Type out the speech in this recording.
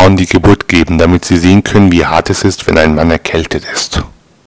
Frauen die Geburt geben, damit sie sehen können, wie hart es ist, wenn ein Mann erkältet ist.